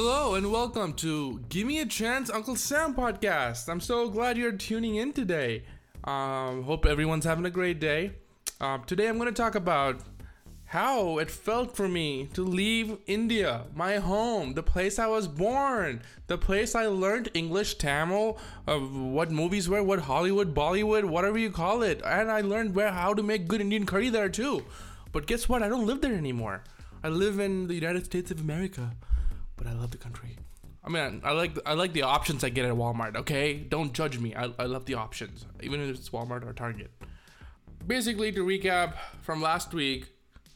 Hello and welcome to Give Me a Chance Uncle Sam podcast. I'm so glad you're tuning in today. Um, hope everyone's having a great day. Um, today I'm going to talk about how it felt for me to leave India, my home, the place I was born, the place I learned English, Tamil, uh, what movies were, what Hollywood, Bollywood, whatever you call it, and I learned where how to make good Indian curry there too. But guess what? I don't live there anymore. I live in the United States of America, but I love the country. I mean, I like I like the options I get at Walmart. Okay, don't judge me. I, I love the options, even if it's Walmart or Target. Basically, to recap from last week,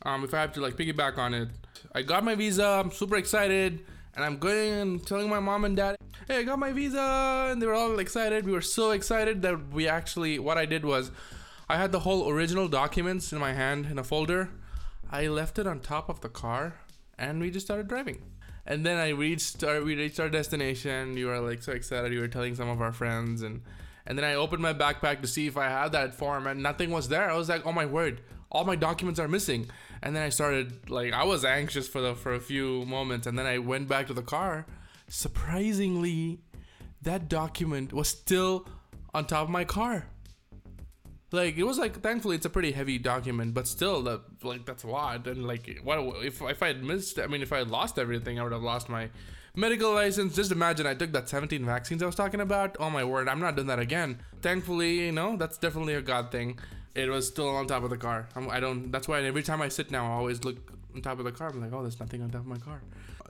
um, if I have to like piggyback on it, I got my visa. I'm super excited, and I'm going and telling my mom and dad, "Hey, I got my visa," and they were all excited. We were so excited that we actually what I did was, I had the whole original documents in my hand in a folder. I left it on top of the car, and we just started driving. And then I reached our, we reached our destination. You were like so excited. You were telling some of our friends, and and then I opened my backpack to see if I had that form, and nothing was there. I was like, oh my word, all my documents are missing. And then I started like I was anxious for the for a few moments, and then I went back to the car. Surprisingly, that document was still on top of my car. Like it was like thankfully it's a pretty heavy document, but still that like that's a lot. And like what if if I had missed? I mean, if I had lost everything, I would have lost my medical license. Just imagine I took that 17 vaccines I was talking about. Oh my word, I'm not doing that again. Thankfully, you know that's definitely a god thing. It was still on top of the car. I'm, I do not That's why every time I sit now, I always look on top of the car. I'm like, oh, there's nothing on top of my car.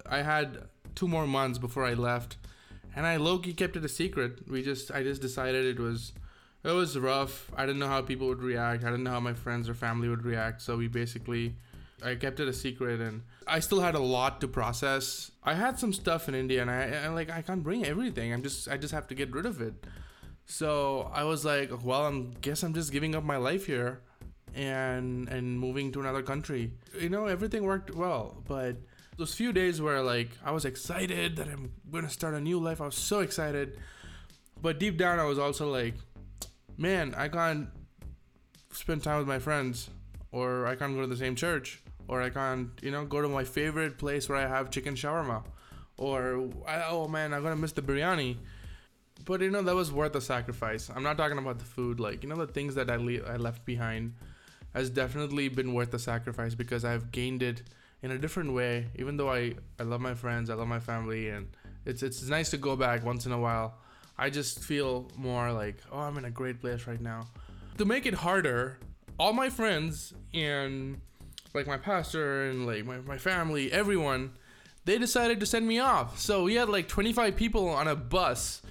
I had two more months before I left, and I low key kept it a secret. We just I just decided it was it was rough. I didn't know how people would react. I didn't know how my friends or family would react. So we basically, I kept it a secret, and I still had a lot to process. I had some stuff in India, and I, I like I can't bring everything. I'm just I just have to get rid of it. So I was like, well, I'm guess I'm just giving up my life here, and and moving to another country. You know, everything worked well, but those few days where like I was excited that I'm gonna start a new life. I was so excited, but deep down I was also like man, I can't spend time with my friends, or I can't go to the same church, or I can't, you know, go to my favorite place where I have chicken shawarma, or oh man, I'm gonna miss the biryani. But you know that was worth the sacrifice. I'm not talking about the food, like you know the things that I le- I left behind has definitely been worth the sacrifice because I've gained it in a different way. Even though I I love my friends, I love my family, and it's it's nice to go back once in a while I just feel more like, oh, I'm in a great place right now. To make it harder, all my friends and like my pastor and like my, my family, everyone, they decided to send me off. So we had like 25 people on a bus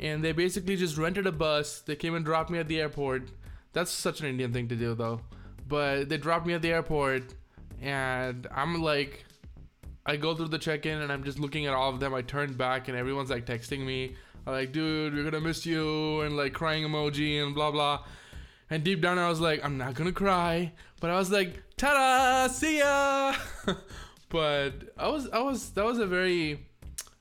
and they basically just rented a bus. They came and dropped me at the airport. That's such an Indian thing to do though. But they dropped me at the airport and I'm like I go through the check-in and I'm just looking at all of them. I turn back and everyone's like texting me like, dude, we're gonna miss you, and like crying emoji and blah blah. And deep down, I was like, I'm not gonna cry, but I was like, ta-da, see ya. but I was, I was, that was a very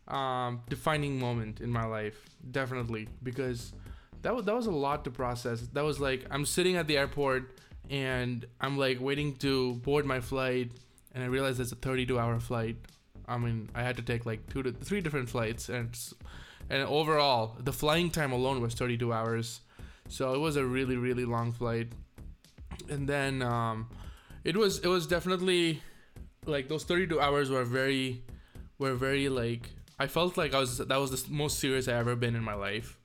um, defining moment in my life, definitely, because that was that was a lot to process. That was like, I'm sitting at the airport and I'm like waiting to board my flight, and I realized it's a 32 hour flight. I mean, I had to take like two to three different flights, and and overall the flying time alone was 32 hours. So it was a really really long flight. And then um, it was it was definitely like those 32 hours were very were very like i felt like i was that was the most serious i ever been in my life.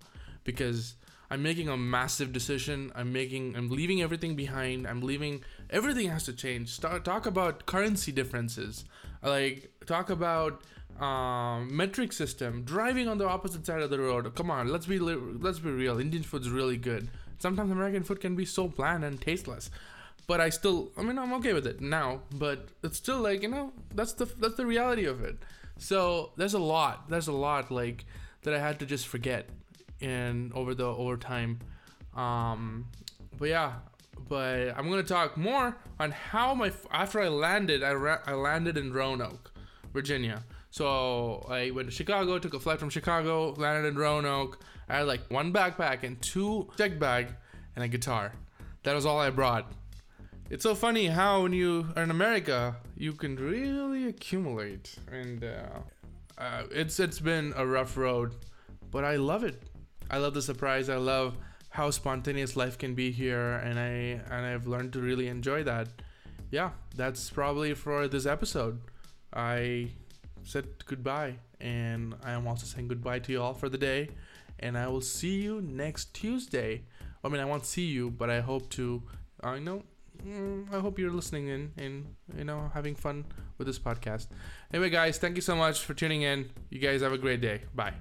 Because i'm making a massive decision. I'm making i'm leaving everything behind. I'm leaving everything has to change. Start, talk about currency differences. Like talk about um, metric system, driving on the opposite side of the road. Come on, let's be let's be real. Indian food's really good. Sometimes American food can be so bland and tasteless, but I still, I mean, I'm okay with it now. But it's still like you know, that's the that's the reality of it. So there's a lot, there's a lot like that I had to just forget, and over the over time. Um, but yeah, but I'm gonna talk more on how my after I landed, I, ra- I landed in Roanoke, Virginia. So I went to Chicago, took a flight from Chicago, landed in Roanoke. I had like one backpack and two check bag and a guitar. That was all I brought. It's so funny how when you are in America, you can really accumulate. And uh, uh, it's it's been a rough road, but I love it. I love the surprise. I love how spontaneous life can be here, and I and I've learned to really enjoy that. Yeah, that's probably for this episode. I said goodbye, and I am also saying goodbye to you all for the day, and I will see you next Tuesday. I mean, I won't see you, but I hope to. I know. Mm, I hope you're listening in and you know having fun with this podcast. Anyway, guys, thank you so much for tuning in. You guys have a great day. Bye.